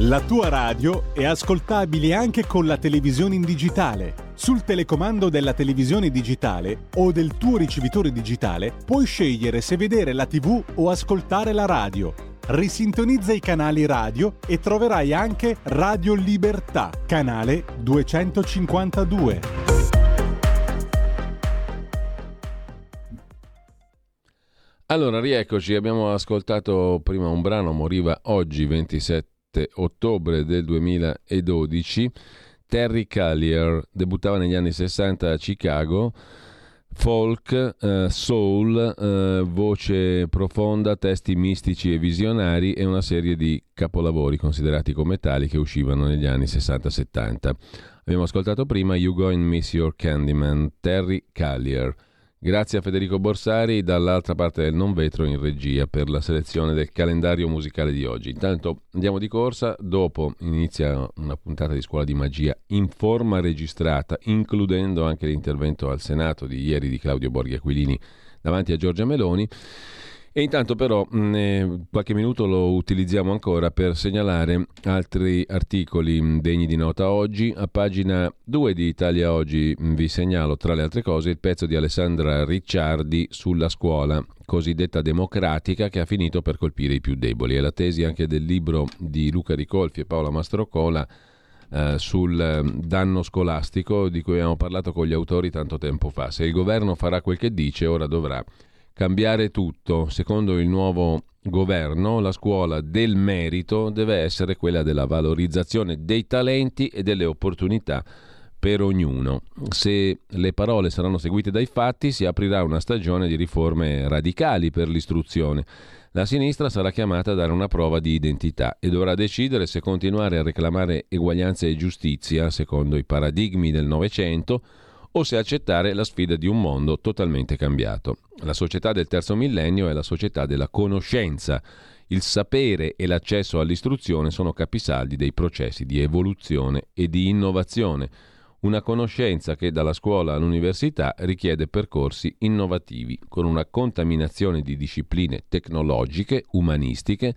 La tua radio è ascoltabile anche con la televisione in digitale. Sul telecomando della televisione digitale o del tuo ricevitore digitale puoi scegliere se vedere la TV o ascoltare la radio. Risintonizza i canali radio e troverai anche Radio Libertà, canale 252. Allora, rieccoci, abbiamo ascoltato prima un brano, moriva oggi 27 7 ottobre del 2012, Terry Callier debuttava negli anni 60 a Chicago. Folk, eh, soul, eh, voce profonda, testi mistici e visionari e una serie di capolavori considerati come tali che uscivano negli anni 60-70. Abbiamo ascoltato prima You Go and Miss Your Candyman, Terry Callier. Grazie a Federico Borsari dall'altra parte del non vetro in regia per la selezione del calendario musicale di oggi. Intanto andiamo di corsa, dopo inizia una puntata di scuola di magia in forma registrata, includendo anche l'intervento al Senato di ieri di Claudio Borghi Aquilini davanti a Giorgia Meloni. E intanto però mh, mm, qualche minuto lo utilizziamo ancora per segnalare altri articoli degni di nota oggi. A pagina 2 di Italia Oggi mh, vi segnalo tra le altre cose il pezzo di Alessandra Ricciardi sulla scuola cosiddetta democratica che ha finito per colpire i più deboli. È la tesi anche del libro di Luca Ricolfi e Paola Mastrocola eh, sul mm, danno scolastico di cui abbiamo parlato con gli autori tanto tempo fa. Se il governo farà quel che dice, ora dovrà cambiare tutto. Secondo il nuovo governo, la scuola del merito deve essere quella della valorizzazione dei talenti e delle opportunità per ognuno. Se le parole saranno seguite dai fatti, si aprirà una stagione di riforme radicali per l'istruzione. La sinistra sarà chiamata a dare una prova di identità e dovrà decidere se continuare a reclamare eguaglianza e giustizia secondo i paradigmi del Novecento o se accettare la sfida di un mondo totalmente cambiato. La società del terzo millennio è la società della conoscenza. Il sapere e l'accesso all'istruzione sono capisaldi dei processi di evoluzione e di innovazione. Una conoscenza che dalla scuola all'università richiede percorsi innovativi, con una contaminazione di discipline tecnologiche, umanistiche,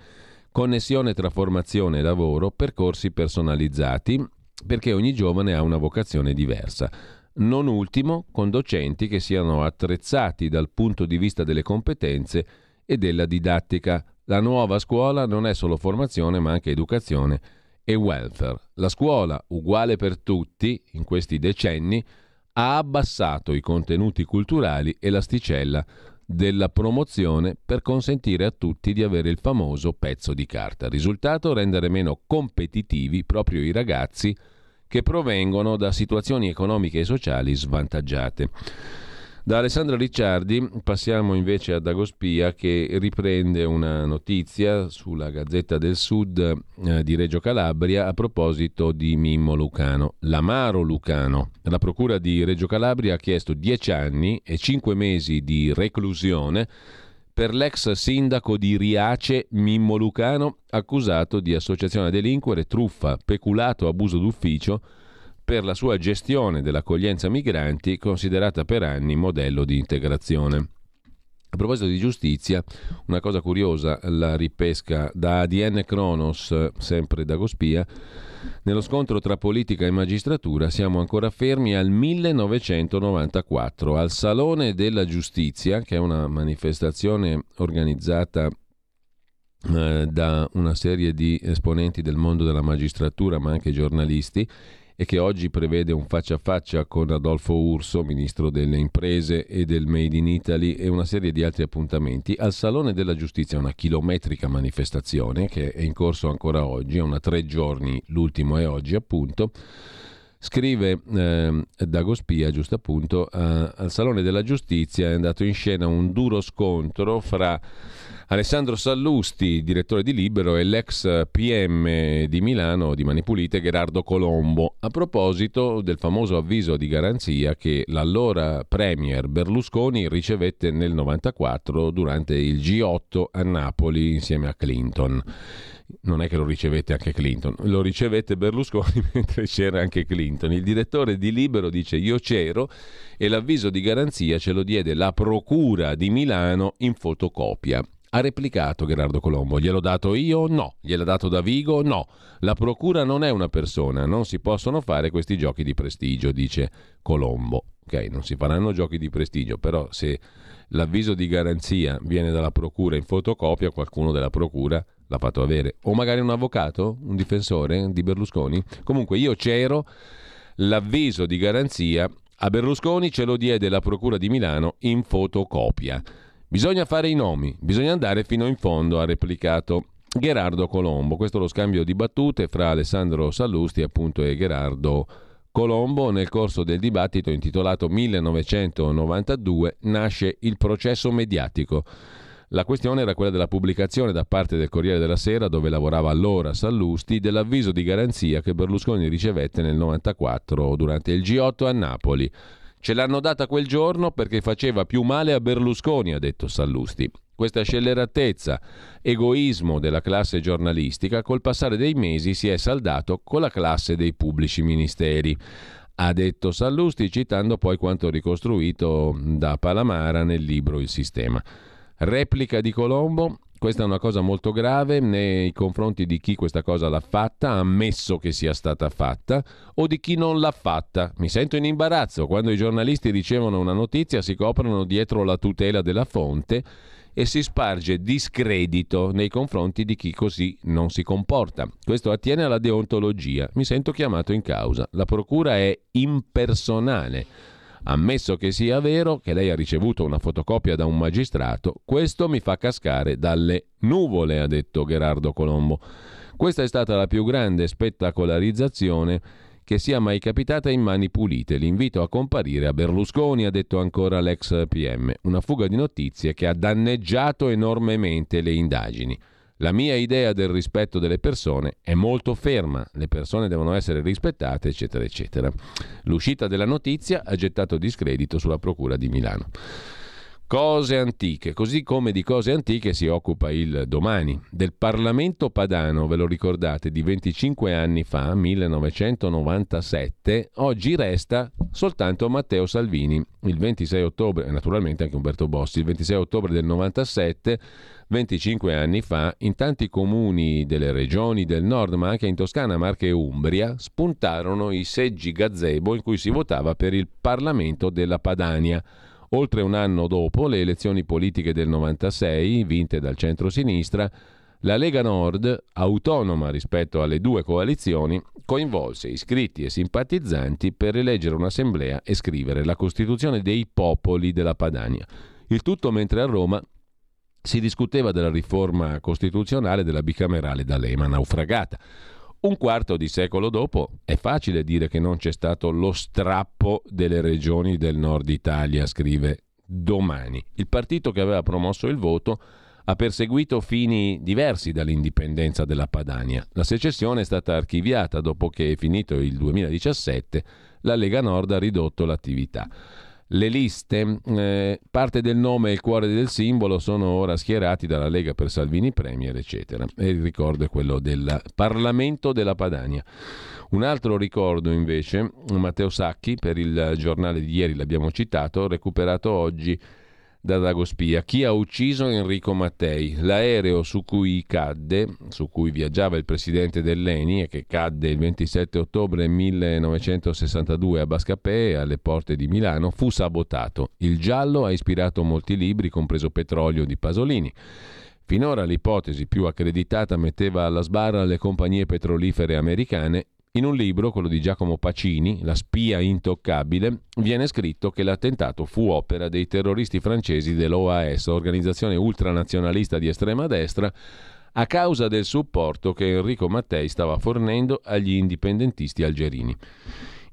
connessione tra formazione e lavoro, percorsi personalizzati, perché ogni giovane ha una vocazione diversa non ultimo con docenti che siano attrezzati dal punto di vista delle competenze e della didattica. La nuova scuola non è solo formazione ma anche educazione e welfare. La scuola, uguale per tutti in questi decenni, ha abbassato i contenuti culturali e l'asticella della promozione per consentire a tutti di avere il famoso pezzo di carta. Risultato rendere meno competitivi proprio i ragazzi che provengono da situazioni economiche e sociali svantaggiate. Da Alessandro Ricciardi passiamo invece a Dagospia che riprende una notizia sulla Gazzetta del Sud eh, di Reggio Calabria a proposito di Mimmo Lucano, l'amaro Lucano. La Procura di Reggio Calabria ha chiesto 10 anni e 5 mesi di reclusione per l'ex sindaco di Riace Mimmo Lucano, accusato di associazione a delinquere, truffa, peculato, abuso d'ufficio per la sua gestione dell'accoglienza migranti, considerata per anni modello di integrazione. A proposito di giustizia, una cosa curiosa la ripesca da ADN Kronos, sempre da Gospia, nello scontro tra politica e magistratura siamo ancora fermi al 1994, al Salone della Giustizia, che è una manifestazione organizzata eh, da una serie di esponenti del mondo della magistratura, ma anche giornalisti, e che oggi prevede un faccia a faccia con Adolfo Urso, ministro delle imprese e del Made in Italy e una serie di altri appuntamenti al Salone della Giustizia, una chilometrica manifestazione che è in corso ancora oggi, è una tre giorni, l'ultimo è oggi appunto. Scrive eh, Dagospia, giusto appunto, eh, al Salone della Giustizia è andato in scena un duro scontro fra Alessandro Sallusti, direttore di Libero, e l'ex PM di Milano di Mani Pulite, Gerardo Colombo, a proposito del famoso avviso di garanzia che l'allora Premier Berlusconi ricevette nel 1994 durante il G8 a Napoli insieme a Clinton non è che lo ricevette anche Clinton, lo ricevette Berlusconi mentre c'era anche Clinton. Il direttore di Libero dice io c'ero e l'avviso di garanzia ce lo diede la Procura di Milano in fotocopia. Ha replicato Gerardo Colombo. Gliel'ho dato io? No. Gliel'ha dato Davigo? No. La procura non è una persona, non si possono fare questi giochi di prestigio, dice Colombo. Ok, non si faranno giochi di prestigio, però se l'avviso di garanzia viene dalla procura in fotocopia, qualcuno della procura l'ha fatto avere. O magari un avvocato, un difensore di Berlusconi. Comunque io c'ero, l'avviso di garanzia a Berlusconi ce lo diede la procura di Milano in fotocopia. Bisogna fare i nomi, bisogna andare fino in fondo, ha replicato Gerardo Colombo. Questo è lo scambio di battute fra Alessandro Sallusti appunto, e Gerardo Colombo. Nel corso del dibattito intitolato 1992 nasce il processo mediatico. La questione era quella della pubblicazione da parte del Corriere della Sera, dove lavorava allora Sallusti, dell'avviso di garanzia che Berlusconi ricevette nel 1994 durante il G8 a Napoli. Ce l'hanno data quel giorno perché faceva più male a Berlusconi, ha detto Sallusti. Questa scelleratezza, egoismo della classe giornalistica, col passare dei mesi si è saldato con la classe dei pubblici ministeri. Ha detto Sallusti citando poi quanto ricostruito da Palamara nel libro Il Sistema. Replica di Colombo, questa è una cosa molto grave nei confronti di chi questa cosa l'ha fatta, ammesso che sia stata fatta, o di chi non l'ha fatta. Mi sento in imbarazzo quando i giornalisti ricevono una notizia, si coprono dietro la tutela della fonte e si sparge discredito nei confronti di chi così non si comporta. Questo attiene alla deontologia. Mi sento chiamato in causa. La procura è impersonale Ammesso che sia vero che lei ha ricevuto una fotocopia da un magistrato, questo mi fa cascare dalle nuvole, ha detto Gerardo Colombo. Questa è stata la più grande spettacolarizzazione che sia mai capitata in mani pulite. L'invito a comparire a Berlusconi, ha detto ancora l'ex PM. Una fuga di notizie che ha danneggiato enormemente le indagini. La mia idea del rispetto delle persone è molto ferma, le persone devono essere rispettate, eccetera, eccetera. L'uscita della notizia ha gettato discredito sulla Procura di Milano. Cose antiche, così come di cose antiche si occupa il domani. Del Parlamento padano, ve lo ricordate, di 25 anni fa, 1997, oggi resta soltanto Matteo Salvini. Il 26 ottobre, naturalmente anche Umberto Bossi, il 26 ottobre del 97 25 anni fa, in tanti comuni delle regioni del nord, ma anche in Toscana, Marche e Umbria, spuntarono i seggi gazebo in cui si votava per il Parlamento della Padania. Oltre un anno dopo le elezioni politiche del 96, vinte dal centro-sinistra, la Lega Nord, autonoma rispetto alle due coalizioni, coinvolse iscritti e simpatizzanti per eleggere un'assemblea e scrivere la Costituzione dei popoli della Padania. Il tutto mentre a Roma si discuteva della riforma costituzionale della bicamerale da Lema naufragata. Un quarto di secolo dopo è facile dire che non c'è stato lo strappo delle regioni del nord Italia, scrive domani. Il partito che aveva promosso il voto ha perseguito fini diversi dall'indipendenza della Padania. La secessione è stata archiviata dopo che, finito il 2017, la Lega Nord ha ridotto l'attività le liste, eh, parte del nome e il cuore del simbolo sono ora schierati dalla Lega per Salvini Premier, eccetera. E il ricordo è quello del Parlamento della Padania. Un altro ricordo invece, Matteo Sacchi, per il giornale di ieri l'abbiamo citato, recuperato oggi da Dagospia. Chi ha ucciso Enrico Mattei? L'aereo su cui cadde, su cui viaggiava il presidente dell'ENI e che cadde il 27 ottobre 1962 a Bascapè, alle porte di Milano, fu sabotato. Il giallo ha ispirato molti libri, compreso Petrolio di Pasolini. Finora l'ipotesi più accreditata metteva alla sbarra le compagnie petrolifere americane in un libro, quello di Giacomo Pacini, La spia intoccabile, viene scritto che l'attentato fu opera dei terroristi francesi dell'OAS, organizzazione ultranazionalista di estrema destra, a causa del supporto che Enrico Mattei stava fornendo agli indipendentisti algerini.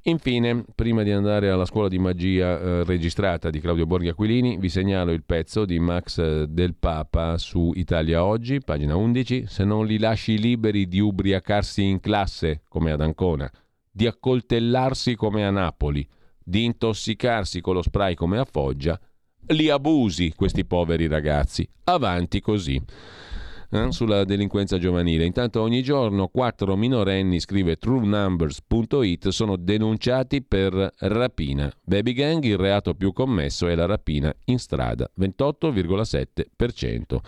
Infine, prima di andare alla scuola di magia eh, registrata di Claudio Borghi Aquilini, vi segnalo il pezzo di Max eh, del Papa su Italia Oggi, pagina 11. Se non li lasci liberi di ubriacarsi in classe, come ad Ancona, di accoltellarsi come a Napoli, di intossicarsi con lo spray come a Foggia, li abusi questi poveri ragazzi. Avanti così eh, sulla delinquenza giovanile. Intanto ogni giorno quattro minorenni, scrive truenumbers.it, sono denunciati per rapina. Baby gang, il reato più commesso è la rapina in strada, 28,7%.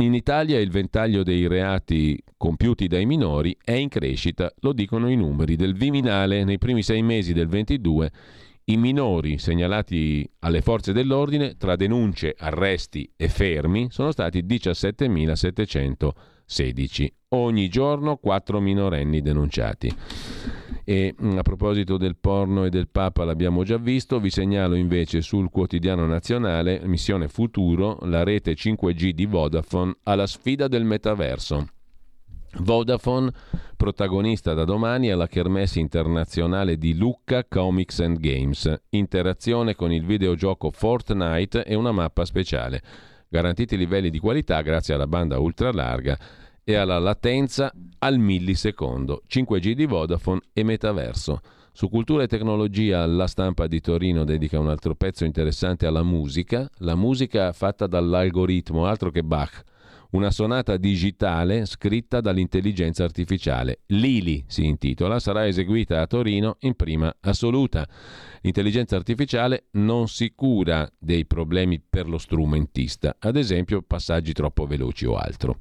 In Italia il ventaglio dei reati compiuti dai minori è in crescita, lo dicono i numeri del Viminale. Nei primi sei mesi del 22 i minori segnalati alle forze dell'ordine tra denunce, arresti e fermi sono stati 17.716. Ogni giorno 4 minorenni denunciati. E mm, a proposito del porno e del Papa l'abbiamo già visto, vi segnalo invece sul quotidiano nazionale Missione Futuro, la rete 5G di Vodafone alla sfida del metaverso. Vodafone, protagonista da domani alla Kermesse internazionale di Lucca Comics and Games, interazione con il videogioco Fortnite e una mappa speciale. Garantiti livelli di qualità grazie alla banda ultralarga e alla latenza al millisecondo, 5G di Vodafone e metaverso. Su cultura e tecnologia la stampa di Torino dedica un altro pezzo interessante alla musica, la musica fatta dall'algoritmo, altro che Bach, una sonata digitale scritta dall'intelligenza artificiale. Lili si intitola, sarà eseguita a Torino in prima assoluta. L'intelligenza artificiale non si cura dei problemi per lo strumentista, ad esempio passaggi troppo veloci o altro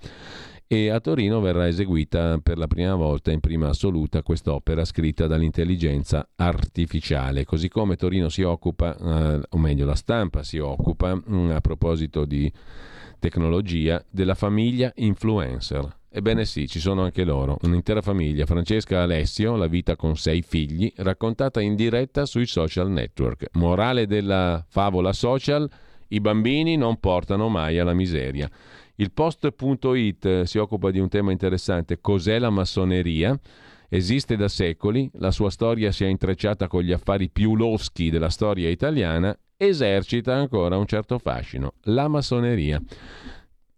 e a Torino verrà eseguita per la prima volta in prima assoluta quest'opera scritta dall'intelligenza artificiale, così come Torino si occupa, eh, o meglio la stampa si occupa, mh, mm, a proposito di tecnologia, della famiglia influencer. Ebbene sì, ci sono anche loro, un'intera famiglia, Francesca Alessio, la vita con sei figli, raccontata in diretta sui social network. Morale della favola social, i bambini non portano mai alla miseria. Il post.it si occupa di un tema interessante, cos'è la massoneria? Esiste da secoli, la sua storia si è intrecciata con gli affari più loschi della storia italiana, esercita ancora un certo fascino, la massoneria.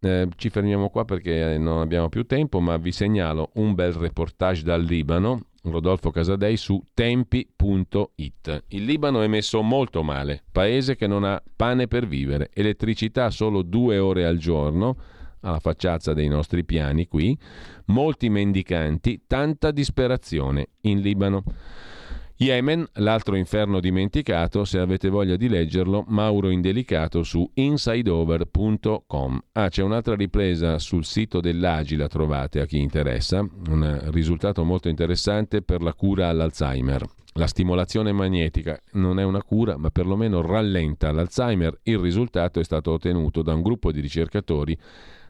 Eh, ci fermiamo qua perché non abbiamo più tempo, ma vi segnalo un bel reportage dal Libano, Rodolfo Casadei, su tempi.it. Il Libano è messo molto male, paese che non ha pane per vivere, elettricità solo due ore al giorno, alla facciazza dei nostri piani qui, molti mendicanti, tanta disperazione in Libano. Yemen, l'altro inferno dimenticato, se avete voglia di leggerlo, Mauro Indelicato su insideover.com. Ah, c'è un'altra ripresa sul sito dell'Agi, la trovate a chi interessa, un risultato molto interessante per la cura all'Alzheimer. La stimolazione magnetica non è una cura, ma perlomeno rallenta l'Alzheimer. Il risultato è stato ottenuto da un gruppo di ricercatori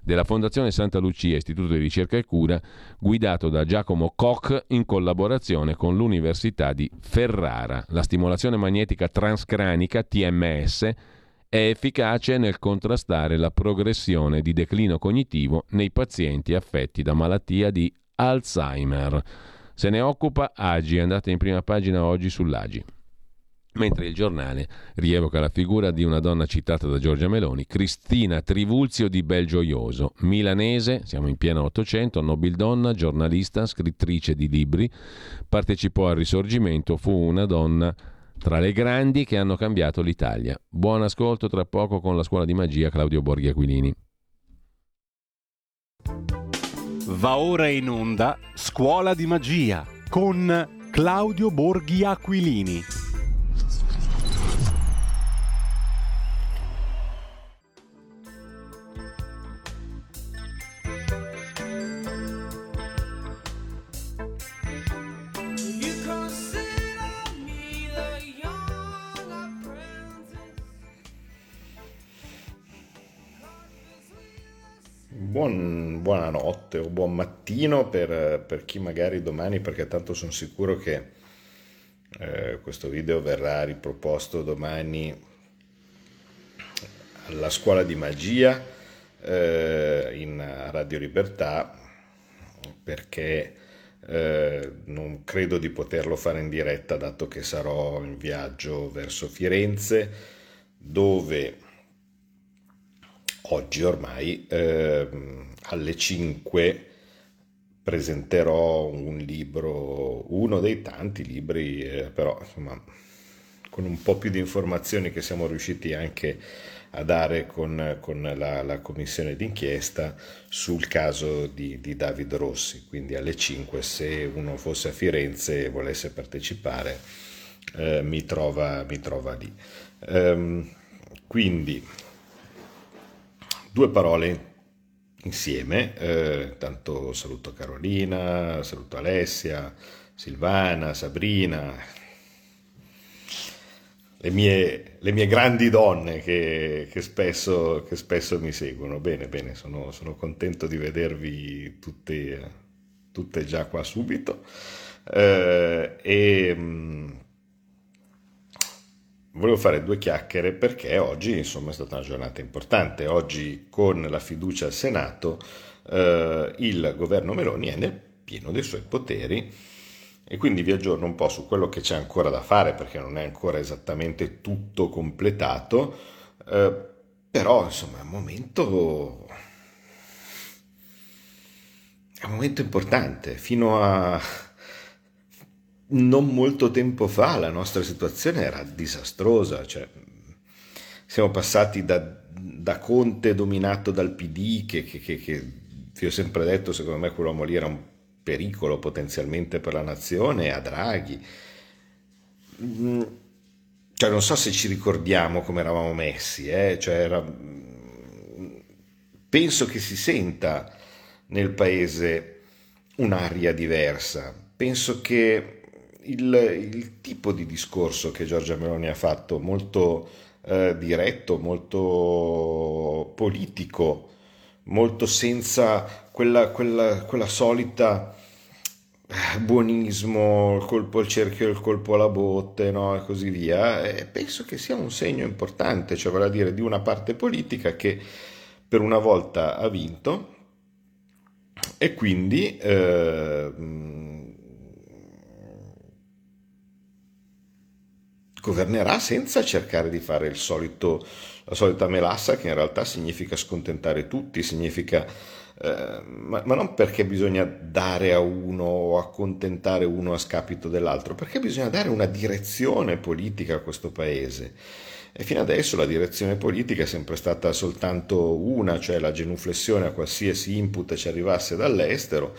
della Fondazione Santa Lucia, Istituto di Ricerca e Cura, guidato da Giacomo Koch in collaborazione con l'Università di Ferrara. La stimolazione magnetica transcranica, TMS, è efficace nel contrastare la progressione di declino cognitivo nei pazienti affetti da malattia di Alzheimer. Se ne occupa Agi, andate in prima pagina oggi sull'Agi mentre il giornale rievoca la figura di una donna citata da Giorgia Meloni, Cristina Trivulzio di Belgioioso, milanese, siamo in pieno Ottocento, nobildonna, giornalista, scrittrice di libri, partecipò al risorgimento, fu una donna tra le grandi che hanno cambiato l'Italia. Buon ascolto tra poco con la scuola di magia Claudio Borghi Aquilini. Va ora in onda Scuola di magia con Claudio Borghi Aquilini. Buonanotte o buon mattino per, per, chi magari domani, perché tanto sono sicuro che eh, questo video verrà riproposto domani alla scuola di magia eh, in Radio Libertà, perché eh, non credo di poterlo fare in diretta dato che sarò in viaggio verso Firenze, dove oggi ormai eh, alle 5 presenterò un libro, uno dei tanti libri, eh, però insomma con un po' più di informazioni che siamo riusciti anche a dare con, con la, la, commissione d'inchiesta sul caso di, di David Rossi. Quindi alle 5 se uno fosse a Firenze e volesse partecipare eh, mi, trova, mi, trova, lì. Um, quindi due parole insieme. Eh, tanto saluto Carolina, saluto Alessia, Silvana, Sabrina, le mie, le mie grandi donne che, che, spesso, che, spesso, mi seguono. Bene, bene, sono, sono contento di vedervi tutte, tutte già qua subito. Eh, e mm, volevo fare due chiacchiere perché oggi insomma è stata una giornata importante. Oggi con la fiducia al Senato eh, il governo Meloni è nel pieno dei suoi poteri e quindi vi aggiorno un po' su quello che c'è ancora da fare perché non è ancora esattamente tutto completato, eh, però insomma è un momento è un momento importante. Fino a non molto tempo fa la nostra situazione era disastrosa, cioè, siamo passati da, da, Conte dominato dal PD, che, che, che, che vi ho sempre detto, secondo me quell'uomo lì era un pericolo potenzialmente per la nazione, a Draghi. Mm, cioè, non so se ci ricordiamo come eravamo messi, eh? cioè, era... penso che si senta nel paese un'aria diversa. Penso che il, il, tipo di discorso che Giorgia Meloni ha fatto, molto eh, diretto, molto politico, molto senza quella, quella, quella solita eh, buonismo, il colpo al cerchio il colpo alla botte, no? e così via, e penso che sia un segno importante, cioè vale a dire di una parte politica che per una volta ha vinto e quindi eh, governerà senza cercare di fare solito, la solita melassa che in realtà significa scontentare tutti, significa, eh, ma, ma, non perché bisogna dare a uno o accontentare uno a scapito dell'altro, perché bisogna dare una direzione politica a questo paese. E fino adesso la direzione politica è sempre stata soltanto una, cioè la genuflessione a qualsiasi input ci arrivasse dall'estero.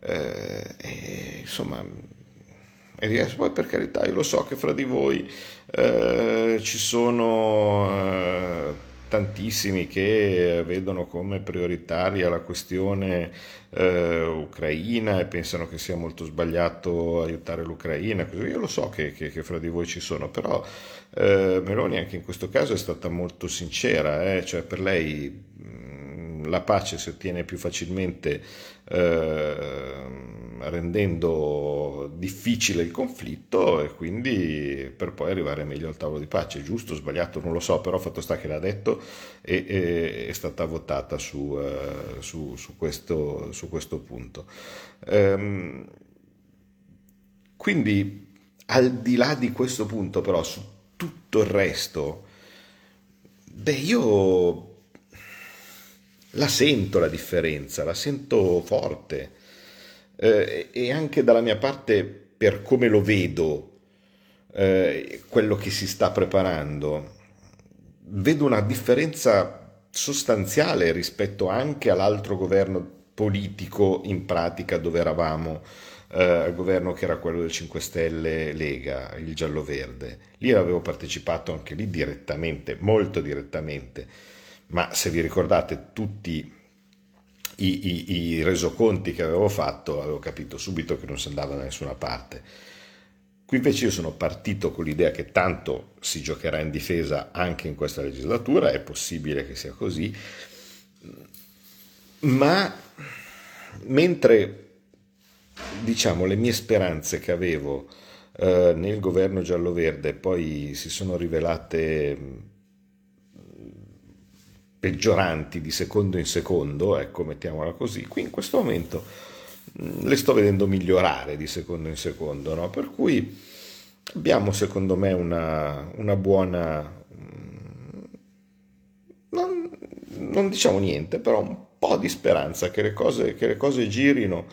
Eh, e, insomma, e dire, poi per carità, io lo so che fra di voi eh, ci sono eh, tantissimi che vedono come prioritaria la questione eh, ucraina e pensano che sia molto sbagliato aiutare l'Ucraina. Io lo so che, che, che fra di voi ci sono, però eh, Meloni anche in questo caso è stata molto sincera, eh, cioè per lei la pace si ottiene più facilmente eh, rendendo difficile il conflitto e quindi per poi arrivare meglio al tavolo di pace. Giusto o sbagliato non lo so, però fatto sta che l'ha detto e, e è stata votata su, uh, su, su, questo, su questo, punto. Um, quindi al di là di questo punto però su tutto il resto, beh io la sento la differenza, la sento forte eh, e anche dalla mia parte per come lo vedo eh, quello che si sta preparando, vedo una differenza sostanziale rispetto anche all'altro governo politico in pratica dove eravamo eh, governo che era quello del 5 Stelle Lega, il giallo-verde. Lì avevo partecipato anche lì direttamente, molto direttamente, ma se vi ricordate tutti i, i, i resoconti che avevo fatto avevo capito subito che non si andava da nessuna parte. Qui invece io sono partito con l'idea che tanto si giocherà in difesa anche in questa legislatura, è possibile che sia così, ma mentre diciamo le mie speranze che avevo eh, nel governo giallo-verde poi si sono rivelate peggioranti di secondo in secondo, ecco, mettiamola così, qui in questo momento mm, le sto vedendo migliorare di secondo in secondo, no? per cui abbiamo secondo me una, una buona, mm, non, non, diciamo niente, però un po' di speranza che le cose, che le cose girino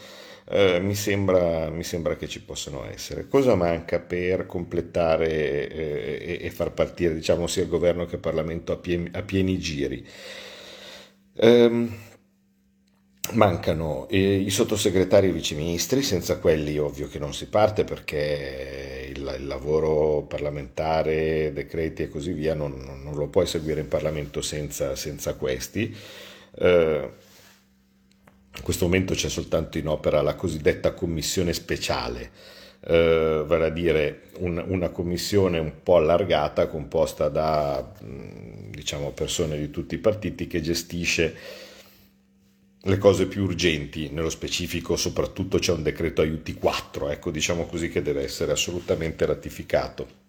eh, mi, sembra, mi, sembra, che ci possano essere. Cosa manca per completare eh, e, e, far partire diciamo, sia il governo che il Parlamento a pieni, a pieni giri? Um, mancano eh, i sottosegretari e i viceministri, senza quelli ovvio che non si parte perché il, il lavoro parlamentare, decreti e così via non, non, lo puoi seguire in Parlamento senza, senza questi. Uh, in questo momento c'è soltanto in opera la cosiddetta commissione speciale, eh, vale a dire un, una commissione un po' allargata composta da diciamo, persone di tutti i partiti che gestisce le cose più urgenti, nello specifico soprattutto c'è un decreto aiuti 4, ecco diciamo così che deve essere assolutamente ratificato.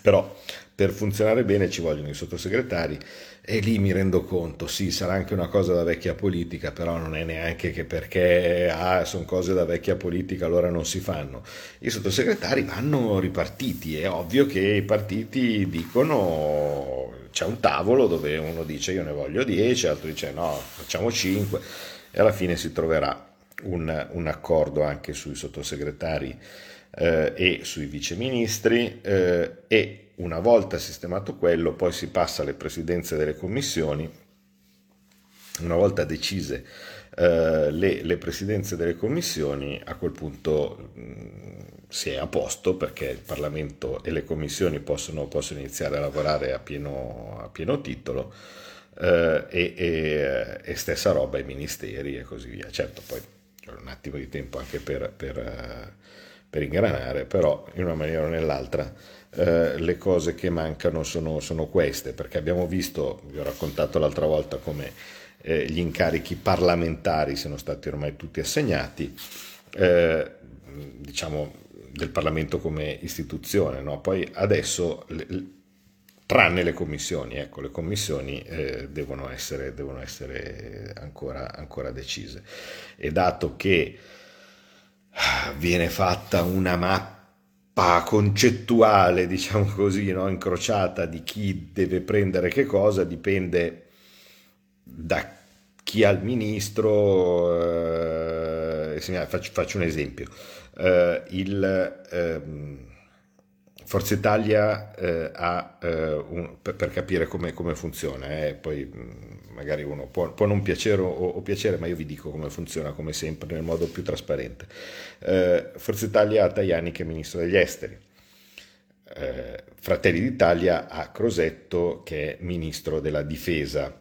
Però per funzionare bene ci vogliono i sottosegretari e lì mi rendo conto, sì, sarà anche una cosa da vecchia politica, però non è neanche che perché ah, sono cose da vecchia politica allora non si fanno. I sottosegretari vanno ripartiti, è ovvio che i partiti dicono c'è un tavolo dove uno dice io ne voglio 10, l'altro dice no, facciamo 5 e alla fine si troverà un, un accordo anche sui sottosegretari eh, e sui viceministri eh, e una volta sistemato quello poi si passa alle presidenze delle commissioni, una volta decise eh, le, le, presidenze delle commissioni a quel punto mh, si è a posto perché il Parlamento e le commissioni possono, possono iniziare a lavorare a pieno, a pieno titolo eh, e, e, e, stessa roba ai ministeri e così via. Certo, poi c'è un attimo di tempo anche per, per, per ingranare, però in una maniera o nell'altra eh, le cose che mancano sono, sono, queste, perché abbiamo visto, vi ho raccontato l'altra volta come eh, gli incarichi parlamentari siano stati ormai tutti assegnati, eh, diciamo del Parlamento come istituzione, no? poi adesso, le, tranne le commissioni, ecco, le commissioni eh, devono essere, devono essere ancora, ancora, decise. E dato che viene fatta una mappa concettuale, diciamo così, no? incrociata di chi deve prendere che cosa, dipende da chi ha il ministro, eh, faccio, faccio un esempio eh, il, ehm, Forza Italia eh, ha, eh, un, per, per, capire come, come funziona, eh, poi mm, magari uno può, può non piacere o, o, piacere, ma io vi dico come funziona, come sempre, nel modo più trasparente. Eh, Forza Italia ha Tajani che è ministro degli esteri. Eh, Fratelli d'Italia ha Crosetto che è ministro della difesa.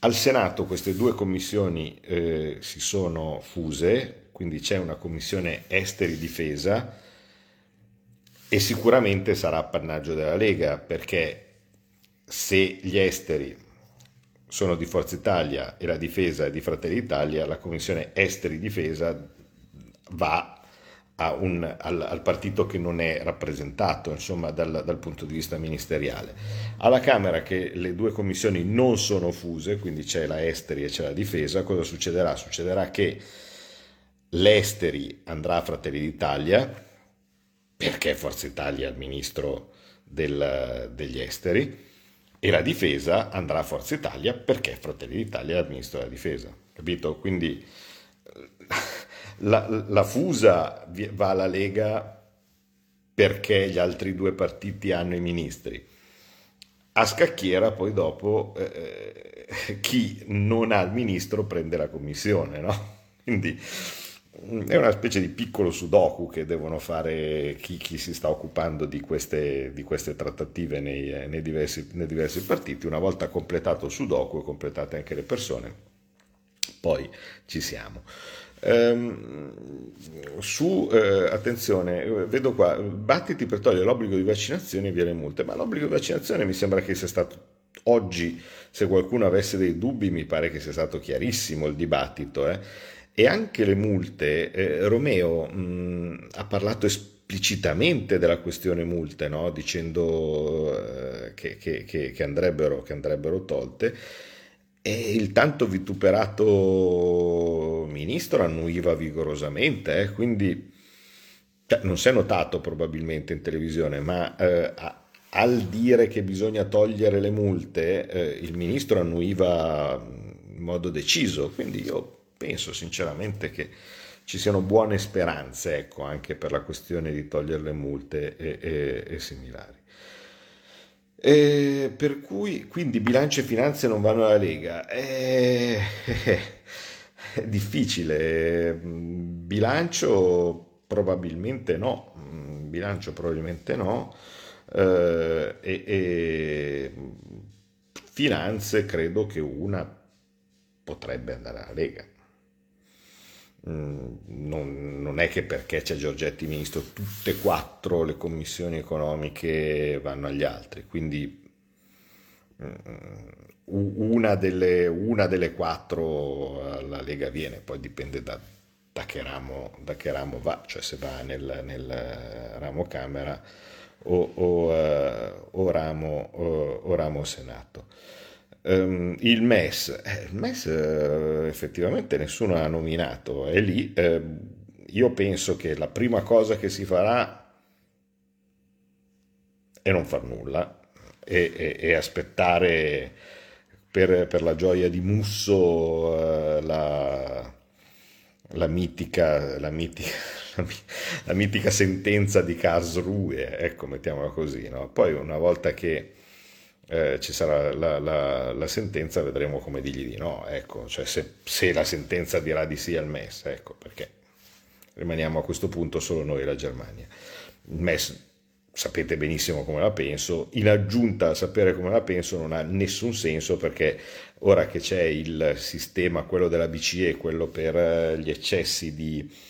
Al Senato queste due commissioni eh, si sono fuse, quindi c'è una commissione esteri difesa e sicuramente sarà appannaggio della Lega perché se gli esteri sono di Forza Italia e la difesa è di Fratelli d'Italia, la commissione esteri difesa va un, al, al, partito che non è rappresentato insomma, dal, dal, punto di vista ministeriale. Alla Camera che le due commissioni non sono fuse, quindi c'è la esteri e c'è la difesa, cosa succederà? Succederà che l'esteri andrà a Fratelli d'Italia, perché Forza Italia è il ministro del, degli esteri, e la difesa andrà a Forza Italia perché Fratelli d'Italia è il ministro della difesa, capito? Quindi la, la fusa va alla Lega perché gli altri due partiti hanno i ministri. A scacchiera poi dopo eh, eh chi non ha il ministro prende la commissione, no? Quindi è una specie di piccolo sudoku che devono fare chi, chi si sta occupando di queste, di queste trattative nei, nei, diversi, nei, diversi, partiti. Una volta completato il sudoku e completate anche le persone, poi ci siamo. Ehm, su, eh, attenzione, vedo qua, battiti per togliere l'obbligo di vaccinazione e via le multe, ma l'obbligo di vaccinazione mi sembra che sia stato oggi, se qualcuno avesse dei dubbi, mi pare che sia stato chiarissimo il dibattito. Eh e anche le multe, eh, Romeo mh, ha parlato esplicitamente della questione multe, no? dicendo eh, che, che, che, andrebbero, che andrebbero tolte. E il tanto vituperato ministro annuiva vigorosamente, eh? quindi cioè, non si è notato probabilmente in televisione, ma eh, al dire che bisogna togliere le multe, eh, il ministro annuiva in modo deciso, quindi io penso sinceramente che ci siano buone speranze ecco, anche per la questione di togliere le multe e, e, e similari. E per cui quindi bilancio e finanze non vanno alla Lega. È, è difficile. Bilancio probabilmente no. Bilancio probabilmente no. Eh, e, e finanze credo che una potrebbe andare alla Lega non, non, è che perché c'è Giorgetti ministro tutte e quattro le commissioni economiche vanno agli altri, quindi mm, una delle, una delle quattro alla Lega viene, poi dipende da, da, che, ramo, da che, ramo, va, cioè se va nel, nel ramo Camera o, o, uh, o, ramo, o ramo Senato. Um, il MES, eh, il MES eh, effettivamente nessuno ha nominato, è lì. Eh, io penso che la prima cosa che si farà è non far nulla e, e, e aspettare per, per, la gioia di Musso eh, la, la, mitica, la, mitica, la, mitica, sentenza di Karlsruhe, ecco, mettiamola così. No? Poi una volta che eh, ci sarà la, la, la, sentenza, vedremo come dirgli di no, ecco, cioè se, se, la sentenza dirà di sì al MES, ecco, perché rimaniamo a questo punto solo noi e la Germania. Il MES sapete benissimo come la penso, in aggiunta a sapere come la penso non ha nessun senso perché ora che c'è il sistema, quello della BCE, quello per eh, gli eccessi di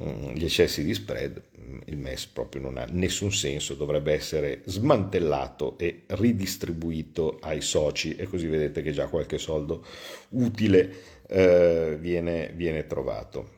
Mm, gli eccessi di spread, il MES proprio non ha nessun senso, dovrebbe essere smantellato e ridistribuito ai soci e così vedete che già qualche soldo utile eh, viene, viene trovato.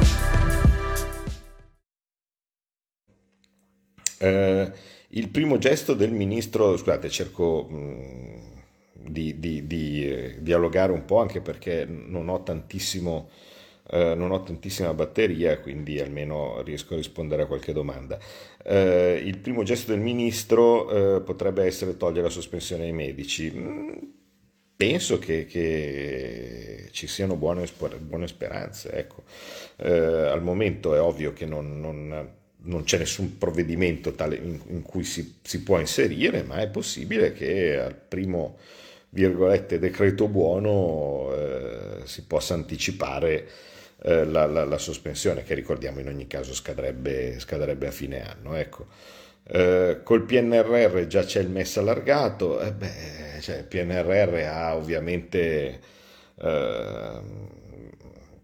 Eh, il primo gesto del ministro, scusate, cerco mm, di, di, di eh, dialogare un po' anche perché non ho tantissimo... Uh, non ho tantissima batteria, quindi almeno riesco a rispondere a qualche domanda. Uh, il primo gesto del ministro uh, potrebbe essere togliere la sospensione ai medici. Mm, penso che, che, ci siano buone, buone speranze. Ecco. al momento è ovvio che non, non non c'è nessun provvedimento tale in, in cui si, si, può inserire, ma è possibile che al primo virgolette decreto buono eh, si possa anticipare eh, la, la, la, sospensione, che ricordiamo in ogni caso scadrebbe, scadrebbe a fine anno. Ecco. Eh, col PNRR già c'è il MES allargato, eh beh, cioè, il PNRR ha ovviamente eh,